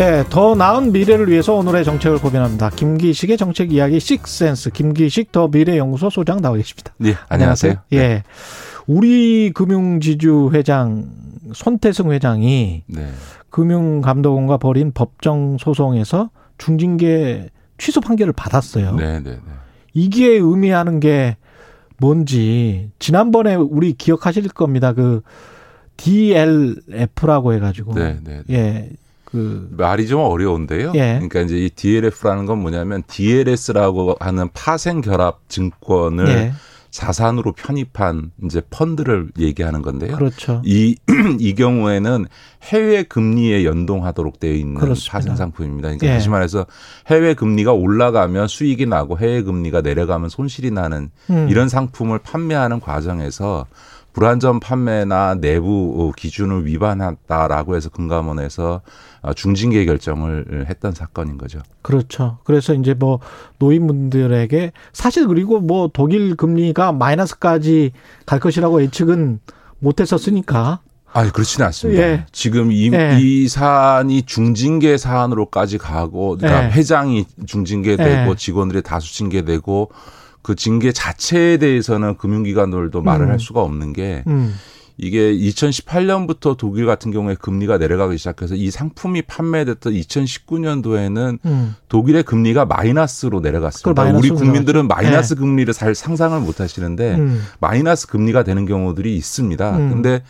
네, 더 나은 미래를 위해서 오늘의 정책을 고민합니다. 김기식의 정책 이야기 식센스 김기식 더 미래연구소 소장 나와 계십니다. 네, 안녕하세요. 예. 네. 우리 금융지주 회장 손태승 회장이 네. 금융감독원과 벌인 법정 소송에서 중징계 취소 판결을 받았어요. 네, 네, 네. 이게 의미하는 게 뭔지 지난번에 우리 기억하실 겁니다. 그 DLF라고 해가지고 네, 네, 네. 예. 그 말이 좀 어려운데요. 예. 그러니까 이제 이 DLF라는 건 뭐냐면 DLS라고 하는 파생 결합 증권을 예. 자산으로 편입한 이제 펀드를 얘기하는 건데요. 그렇죠. 이, 이 경우에는 해외 금리에 연동하도록 되어 있는 그렇습니다. 파생 상품입니다. 그러니까 예. 다시 말해서 해외 금리가 올라가면 수익이 나고 해외 금리가 내려가면 손실이 나는 음. 이런 상품을 판매하는 과정에서 불안전 판매나 내부 기준을 위반했다라고 해서 금감원에서 중징계 결정을 했던 사건인 거죠. 그렇죠. 그래서 이제 뭐 노인분들에게 사실 그리고 뭐 독일 금리가 마이너스까지 갈 것이라고 예측은 못했었으니까. 아, 그렇지는 않습니다. 예. 지금 이, 예. 이 사안이 중징계 사안으로까지 가고, 그러니까 예. 회장이 중징계되고 예. 직원들이 다 수 징계되고 그 징계 자체에 대해서는 금융기관들도 말을 음. 할 수가 없는 게 음. 이게 2018년부터 독일 같은 경우에 금리가 내려가기 시작해서 이 상품이 판매됐던 2019년도에는 음. 독일의 금리가 마이너스로 내려갔습니다. 우리 국민들은 마이너스 네. 금리를 잘 상상을 못 하시는데 음. 마이너스 금리가 되는 경우들이 있습니다. 음. 근데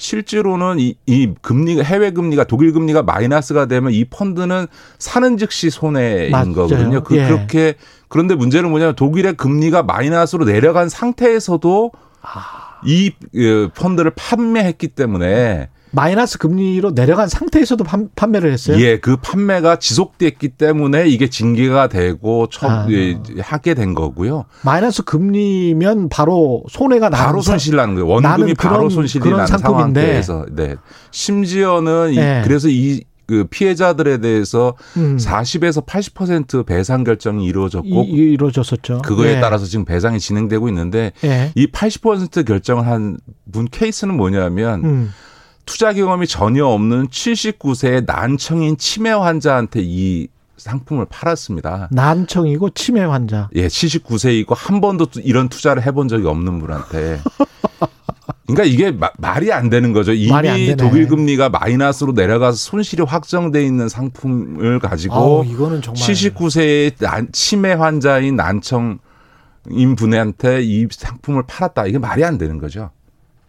실제로는 이, 이 금리 해외 금리가 독일 금리가 마이너스가 되면 이 펀드는 사는 즉시 손해인 맞아요. 거거든요. 그, 예. 그렇게 그런데 문제는 뭐냐면 독일의 금리가 마이너스로 내려간 상태에서도 아. 이 그, 펀드를 판매했기 때문에 마이너스 금리로 내려간 상태에서도 판, 매를 했어요? 예, 그 판매가 지속됐기 때문에 이게 징계가 되고 처, 아. 예, 하게 된 거고요. 마이너스 금리면 바로 손해가 나는 바로 손실 나는 거예요. 원금이 바로 손실이 나는 상황에서 네. 심지어는 네. 이, 그래서 이그 피해자들에 대해서 음. 40에서 80% 배상 결정이 이루어졌고 이, 이루어졌었죠. 그거에 예. 따라서 지금 배상이 진행되고 있는데 예. 이80% 결정을 한 분 케이스는 뭐냐면 음. 투자 경험이 전혀 없는 79세의 난청인 치매 환자한테 이 상품을 팔았습니다. 난청이고 치매 환자. 예, 79세이고 한 번도 이런 투자를 해본 적이 없는 분한테 그러니까 이게 마, 말이 안 되는 거죠. 이미 독일 금리가 마이너스로 내려가서 손실이 확정돼 있는 상품을 가지고 아우, 이거는 정말 79세의 난, 치매 환자인 난청인 분한테 이 상품을 팔았다. 이게 말이 안 되는 거죠.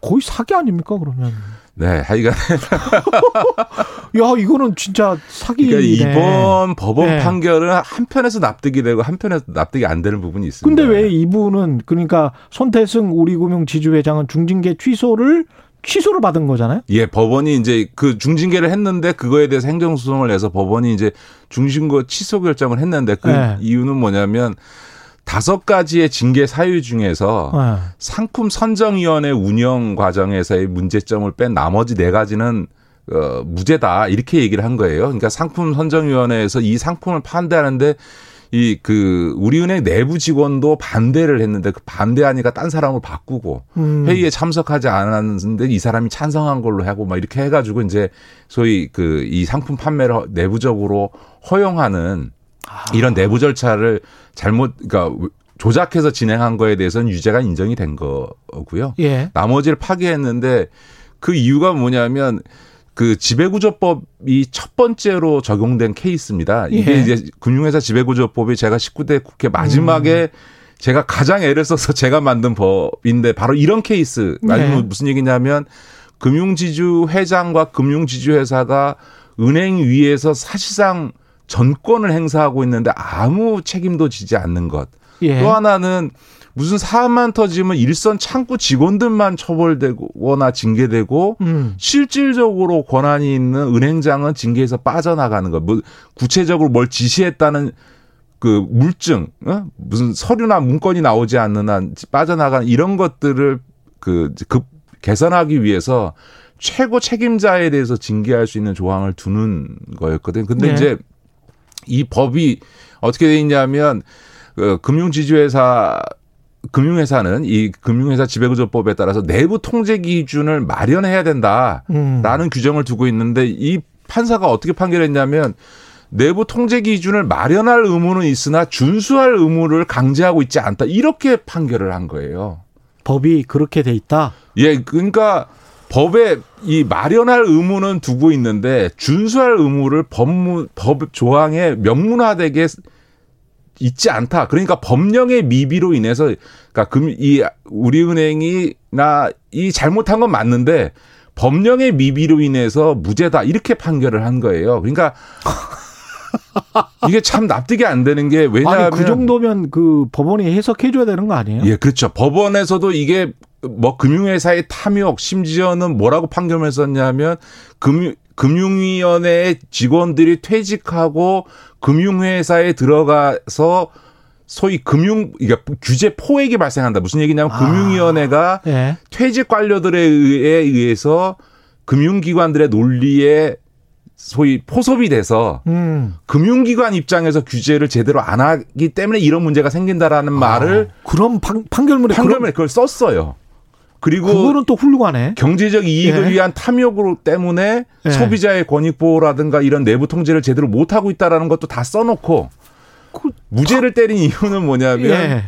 거의 사기 아닙니까 그러면? 네, 하여간. 야, 이거는 진짜 사기네. 그러니까 이번 법원 네. 판결은 한편에서 납득이 되고 한편에서 납득이 안 되는 부분이 있습니다. 근데 왜 이분은 그러니까 손태승 우리금융 지주회장은 중징계 취소를 취소를 받은 거잖아요. 예, 법원이 이제 그 중징계를 했는데 그거에 대해서 행정소송을 내서 법원이 이제 중징계 취소 결정을 했는데 그 네. 이유는 뭐냐면 다섯 가지의 징계 사유 중에서 네. 상품 선정위원회 운영 과정에서의 문제점을 뺀 나머지 네 가지는 어, 무죄다 이렇게 얘기를 한 거예요. 그러니까 상품 선정위원회에서 이 상품을 판대하는데 이 그 우리은행 내부 직원도 반대를 했는데 그 반대하니까 딴 사람을 바꾸고 음. 회의에 참석하지 않았는데 이 사람이 찬성한 걸로 하고 막 이렇게 해가지고 이제 소위 그 이 상품 판매를 내부적으로 허용하는 아. 이런 내부 절차를 잘못 그러니까 조작해서 진행한 거에 대해서는 유죄가 인정이 된 거고요. 예. 나머지를 파기했는데 그 이유가 뭐냐면 그 지배구조법이 첫 번째로 적용된 케이스입니다. 이게 예. 이제 금융회사 지배구조법이 제가 19대 국회 마지막에 음. 제가 가장 애를 써서 제가 만든 법인데 바로 이런 케이스. 네. 무슨 얘기냐면 금융지주 회장과 금융지주 회사가 은행 위에서 사실상 전권을 행사하고 있는데 아무 책임도 지지 않는 것. 예. 또 하나는 무슨 사안만 터지면 일선 창구 직원들만 처벌되거나 징계되고 음. 실질적으로 권한이 있는 은행장은 징계에서 빠져나가는 것. 뭐 구체적으로 뭘 지시했다는 그 물증, 어? 무슨 서류나 문건이 나오지 않는 한 빠져나가는 이런 것들을 그 급 개선하기 위해서 최고 책임자에 대해서 징계할 수 있는 조항을 두는 거였거든. 근데 네. 이제 이 법이 어떻게 돼 있냐면 그 금융지주회사 금융회사는 이 금융회사 지배구조법에 따라서 내부 통제 기준을 마련해야 된다라는 음. 규정을 두고 있는데 이 판사가 어떻게 판결했냐면 내부 통제 기준을 마련할 의무는 있으나 준수할 의무를 강제하고 있지 않다 이렇게 판결을 한 거예요. 법이 그렇게 돼 있다. 예, 그러니까 법에 이 마련할 의무는 두고 있는데 준수할 의무를 법무 법 조항에 명문화되게 있지 않다. 그러니까 법령의 미비로 인해서 그러니까 금이 우리은행이나 이 잘못한 건 맞는데 법령의 미비로 인해서 무죄다 이렇게 판결을 한 거예요. 그러니까 이게 참 납득이 안 되는 게 왜냐하면 아니, 그 정도면 그 법원이 해석해 줘야 되는 거 아니에요? 예, 그렇죠. 법원에서도 이게 뭐 금융회사의 탐욕 심지어는 뭐라고 판결을 썼냐면 금융 금융위원회 직원들이 퇴직하고 금융회사에 들어가서 소위 금융 그러니까 규제 포획이 발생한다. 무슨 얘기냐면 아, 금융위원회가 네. 퇴직 관료들에 의해서 금융기관들의 논리에 소위 포섭이 돼서 음. 금융기관 입장에서 규제를 제대로 안 하기 때문에 이런 문제가 생긴다라는 아, 말을 그럼 판, 결문에 판결문에 그걸 썼어요. 그리고 그거는 또 훌륭하네. 경제적 이익을 예. 위한 탐욕으로 때문에 예. 소비자의 권익 보호라든가 이런 내부 통제를 제대로 못 하고 있다라는 것도 다 써놓고 그, 무죄를 때린 이유는 뭐냐면 예.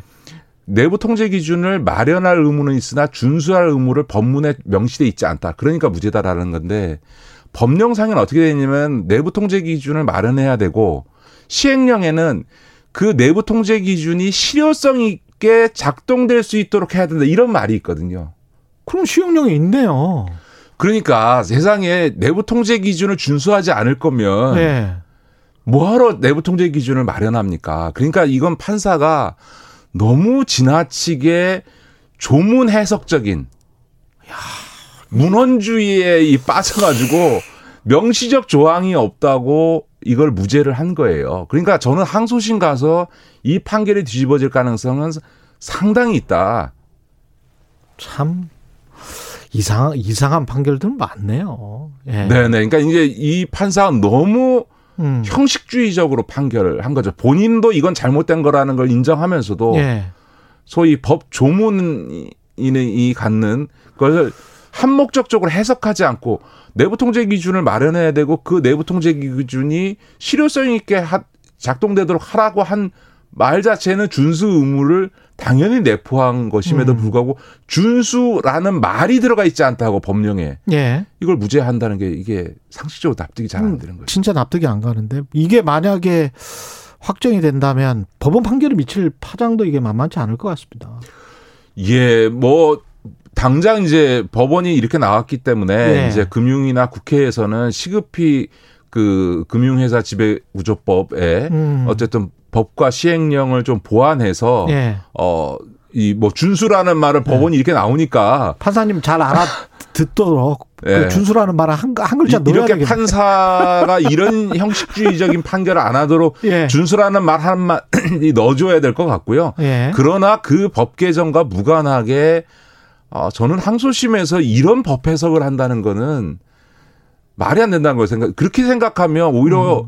내부 통제 기준을 마련할 의무는 있으나 준수할 의무를 법문에 명시돼 있지 않다. 그러니까 무죄다라는 건데 법령상에는 어떻게 되냐면 내부 통제 기준을 마련해야 되고 시행령에는 그 내부 통제 기준이 실효성 있게 작동될 수 있도록 해야 된다 이런 말이 있거든요. 그럼 시행령이 있네요. 그러니까 세상에 내부 통제 기준을 준수하지 않을 거면 네. 뭐하러 내부 통제 기준을 마련합니까? 그러니까 이건 판사가 너무 지나치게 조문 해석적인 야, 문헌주의에 이 빠져가지고 명시적 조항이 없다고 이걸 무죄를 한 거예요. 그러니까 저는 항소심 가서 이 판결이 뒤집어질 가능성은 상당히 있다. 참 이상 이상한 판결들은 많네요. 예. 네네. 그러니까 이제 이 판사가 너무 음. 형식주의적으로 판결을 한 거죠. 본인도 이건 잘못된 거라는 걸 인정하면서도 예. 소위 법 조문이 갖는 것을 한목적적으로 해석하지 않고 내부 통제 기준을 마련해야 되고 그 내부 통제 기준이 실효성 있게 작동되도록 하라고 한 말 자체는 준수 의무를 당연히 내포한 것임에도 음. 불구하고 준수라는 말이 들어가 있지 않다고 법령에 예. 이걸 무죄한다는 게 이게 상식적으로 납득이 잘안 음, 되는 거죠. 진짜 납득이 안 가는데 이게 만약에 확정이 된다면 법원 판결을 미칠 파장도 이게 만만치 않을 것 같습니다. 예, 뭐 당장 이제 법원이 이렇게 나왔기 때문에 네. 이제 금융이나 국회에서는 시급히 그 금융회사 지배구조법에 음. 어쨌든 법과 시행령을 좀 보완해서 네. 어이 뭐 준수라는 말을 네. 법원이 네. 이렇게 나오니까 판사님 잘 알아 듣도록 네. 그 준수라는 말을 한, 한 글자 넣어야 이렇게 되겠네. 판사가 이런 형식주의적인 판결을 안 하도록 예. 준수라는 말 한 마디 넣어줘야 될 것 같고요. 예. 그러나 그 법 개정과 무관하게 어, 저는 항소심에서 이런 법 해석을 한다는 거는 말이 안 된다는 걸 생각. 그렇게 생각하면 오히려 음.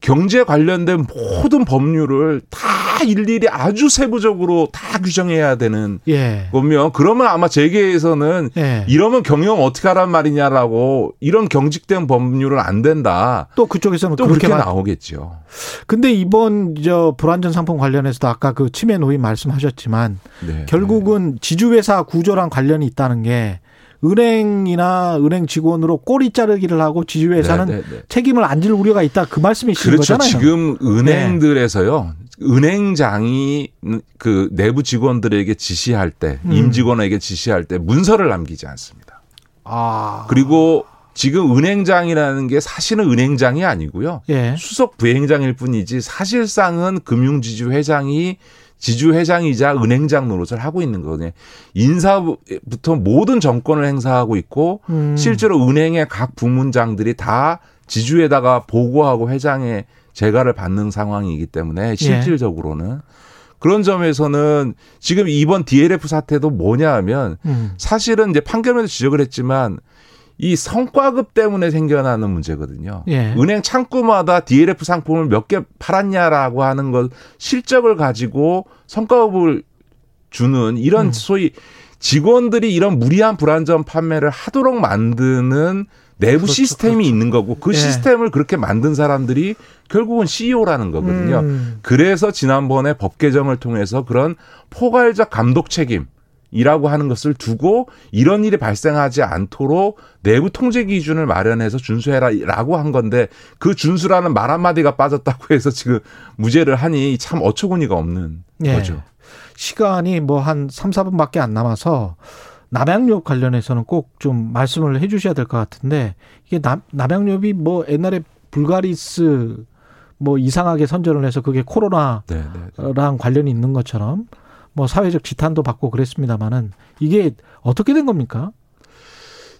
경제 관련된 모든 법률을 다 일일이 아주 세부적으로 다 규정해야 되는 예. 거면 그러면 아마 재계에서는 예. 이러면 경영 어떻게 하란 말이냐라고 이런 경직된 법률은 안 된다. 또 그쪽에서는 또 그렇게 나오겠죠. 근데 이번 저 불안전 상품 관련해서도 아까 그 치매 노인 말씀하셨지만 네. 결국은 지주회사 구조랑 관련이 있다는 게 은행이나 은행 직원으로 꼬리 자르기를 하고 지주회사는 네네네. 네, 네. 책임을 안 질 우려가 있다 그 말씀이신 그렇죠. 거잖아요. 지금 은행들에서요. 네. 은행장이 그 내부 직원들에게 지시할 때 음. 임직원에게 지시할 때 문서를 남기지 않습니다. 아. 그리고 지금 은행장이라는 게 사실은 은행장이 아니고요. 예. 수석 부행장일 뿐이지 사실상은 금융지주 회장이 지주회장이자 은행장 노릇을 하고 있는 거거든요. 인사부터 모든 정권을 행사하고 있고 음. 실제로 은행의 각 부문장들이 다 지주에다가 보고하고 회장에 재가를 받는 상황이기 때문에 예. 실질적으로는 예. 그런 점에서는 지금 이번 DLF 사태도 뭐냐 하면 음. 사실은 이제 판결에서 지적을 했지만 이 성과급 때문에 생겨나는 문제거든요. 예. 은행 창구마다 DLF 상품을 몇 개 팔았냐라고 하는 것 실적을 가지고 성과급을 주는 이런 음. 소위 직원들이 이런 무리한 불안전 판매를 하도록 만드는 내부 그렇죠, 시스템이 그렇죠. 있는 거고 그 예. 시스템을 그렇게 만든 사람들이 결국은 CEO라는 거거든요. 음. 그래서 지난번에 법 개정을 통해서 그런 포괄적 감독 책임 이라고 하는 것을 두고 이런 일이 발생하지 않도록 내부 통제 기준을 마련해서 준수해라라고 한 건데 그 준수라는 말 한마디가 빠졌다고 해서 지금 무죄를 하니 참 어처구니가 없는 예. 거죠. 시간이 뭐한 3, 4분밖에 안 남아서 남양유업 관련해서는 꼭 좀 말씀을 해 주셔야 될 것 같은데 이게 남, 남양유업이 뭐 옛날에 불가리스 뭐 이상하게 선전을 해서 그게 코로나랑 네, 네. 관련이 있는 것처럼 뭐 사회적 지탄도 받고 그랬습니다마는 이게 어떻게 된 겁니까?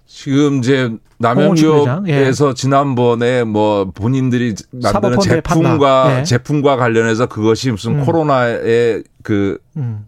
지금 이제 남양유업에서 예. 지난번에 뭐 본인들이 만드는 제품과 예. 제품과 관련해서 그것이 무슨 음. 코로나에 그 음.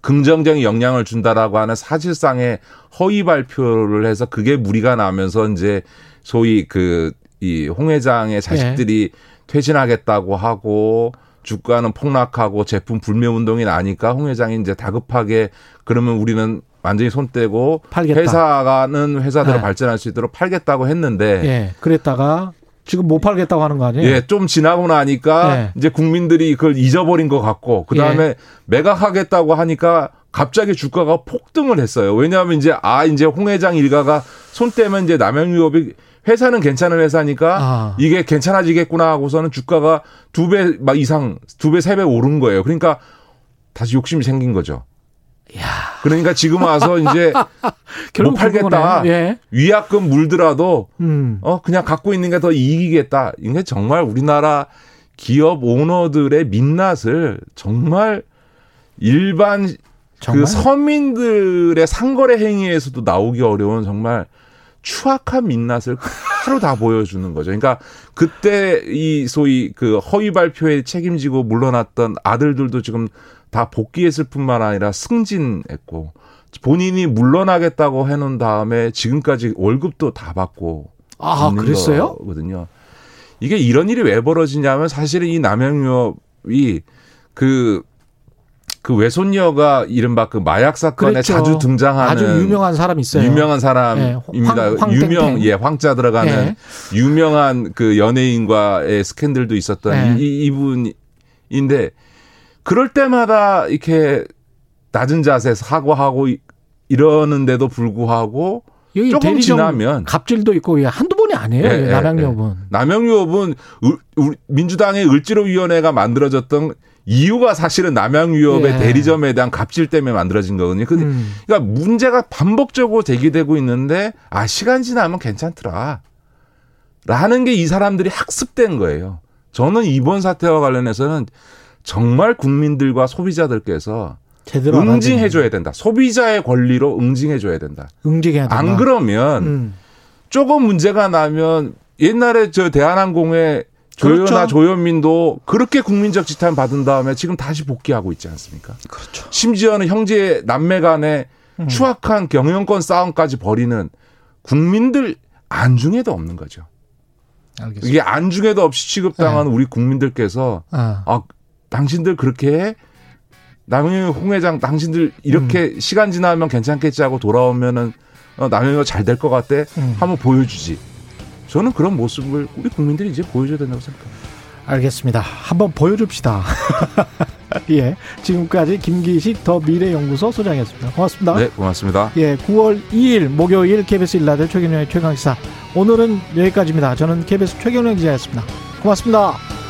긍정적인 영향을 준다라고 하는 사실상의 허위 발표를 해서 그게 무리가 나면서 이제 소위 그 이 홍 회장의 자식들이 예. 퇴진하겠다고 하고 주가는 폭락하고 제품 불매 운동이 나니까 홍 회장이 이제 다급하게 그러면 우리는 완전히 손 떼고 팔겠다. 회사가는 회사대로 네. 발전할 수 있도록 팔겠다고 했는데 예. 그랬다가 지금 못 팔겠다고 하는 거 아니에요? 예, 좀 지나고 나니까 예. 이제 국민들이 그걸 잊어버린 것 같고 그 다음에 예. 매각하겠다고 하니까 갑자기 주가가 폭등을 했어요. 왜냐하면 이제 아 이제 홍 회장 일가가 손 떼면 이제 남양 유업이 회사는 괜찮은 회사니까 아. 이게 괜찮아지겠구나 하고서는 주가가 두 배 막 이상 두 배 세 배 오른 거예요. 그러니까 다시 욕심이 생긴 거죠. 야. 그러니까 지금 와서 이제 못 팔겠다. 예. 위약금 물더라도 음. 어 그냥 갖고 있는 게 더 이익이겠다. 이게 정말 우리나라 기업 오너들의 민낯을 정말 일반 그 정말? 그 서민들의 상거래 행위에서도 나오기 어려운 정말 추악한 민낯을 하루 다 보여주는 거죠. 그러니까 그때 이 소위 그 허위 발표에 책임지고 물러났던 아들들도 지금 다 복귀했을 뿐만 아니라 승진했고 본인이 물러나겠다고 해놓은 다음에 지금까지 월급도 다 받고 아 그랬어요? 거거든요. 이게 이런 일이 왜 벌어지냐면 사실은 이 남영유업이 그 그 외손녀가 이른바 그 마약 사건에 그랬죠. 자주 등장하는 아주 유명한 사람 있어요. 유명한 사람입니다. 네, 황, 유명 예 황자 들어가는 네. 유명한 그 연예인과의 스캔들도 있었던 네. 이, 이분인데 그럴 때마다 이렇게 낮은 자세 사과하고 이러는데도 불구하고 조금 지나면 갑질도 있고 한두 번이 아니에요. 예, 남양유업은. 예, 남양유업은 민주당의 을지로위원회가 만들어졌던 이유가 사실은 남양유업의 예. 대리점에 대한 갑질 때문에 만들어진 거거든요. 근데 음. 그러니까 문제가 반복적으로 제기되고 있는데 아 시간 지나면 괜찮더라. 라는 게 이 사람들이 학습된 거예요. 저는 이번 사태와 관련해서는 정말 국민들과 소비자들께서 제대로 응징해 줘야 된다. 소비자의 권리로 응징해 줘야 된다. 응징해야 된다. 안 그러면 음. 조금 문제가 나면 옛날에 저 대한항공에 조연아 그렇죠. 조현민도 그렇게 국민적 지탄 받은 다음에 지금 다시 복귀하고 있지 않습니까? 그렇죠. 심지어는 형제 남매 간의 음. 추악한 경영권 싸움까지 벌이는 국민들 안중에도 없는 거죠. 알겠습니다. 이게 안중에도 없이 취급당한 네. 우리 국민들께서 아. 아 당신들 그렇게 남영희 홍 회장 당신들 이렇게 음. 시간 지나면 괜찮겠지 하고 돌아오면은 어, 남영희가 잘 될 것 같대 음. 한번 보여주지. 저는 그런 모습을 우리 국민들이 이제 보여줘야 된다고 생각합니다. 알겠습니다. 한번 보여줍시다. 예. 지금까지 김기식 더 미래연구소 소장이었습니다. 고맙습니다. 네, 고맙습니다. 예. 9월 2일 목요일 KBS 일라드 최경영의 최강시사. 오늘은 여기까지입니다. 저는 KBS 최경영 기자였습니다. 고맙습니다.